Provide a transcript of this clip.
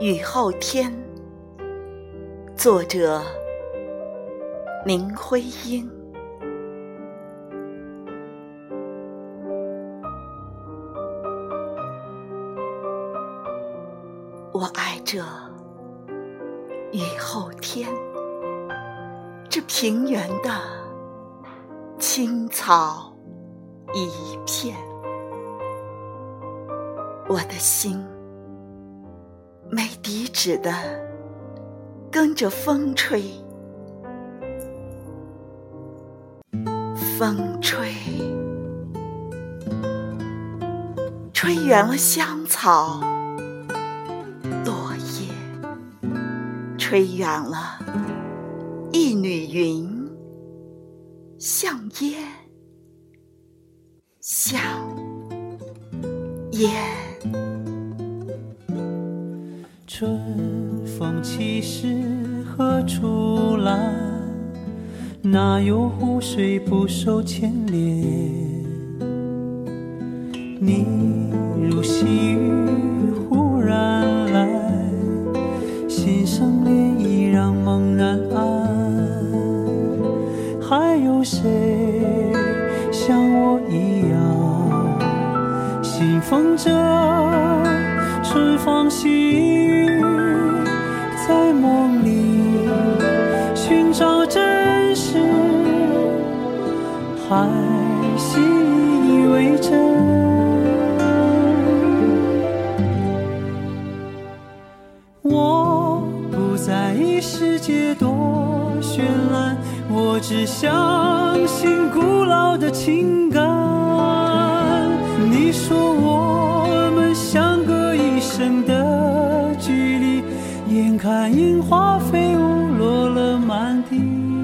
雨后天，作者林徽因。我爱这雨后天，这平原的青草一片，我的心。没底止的跟着风吹，风吹，吹远了香草落叶，吹远了一缕云，像烟，像烟。春风起时何处来？哪有湖水不受牵连？你如细雨忽然来，心上涟漪让梦然安。还有谁像我一样，信奉着春风细还信以为真。我不在意世界多绚烂，我只相信古老的情感。你说我们相隔一生的距离。眼看樱花飞舞落了满地。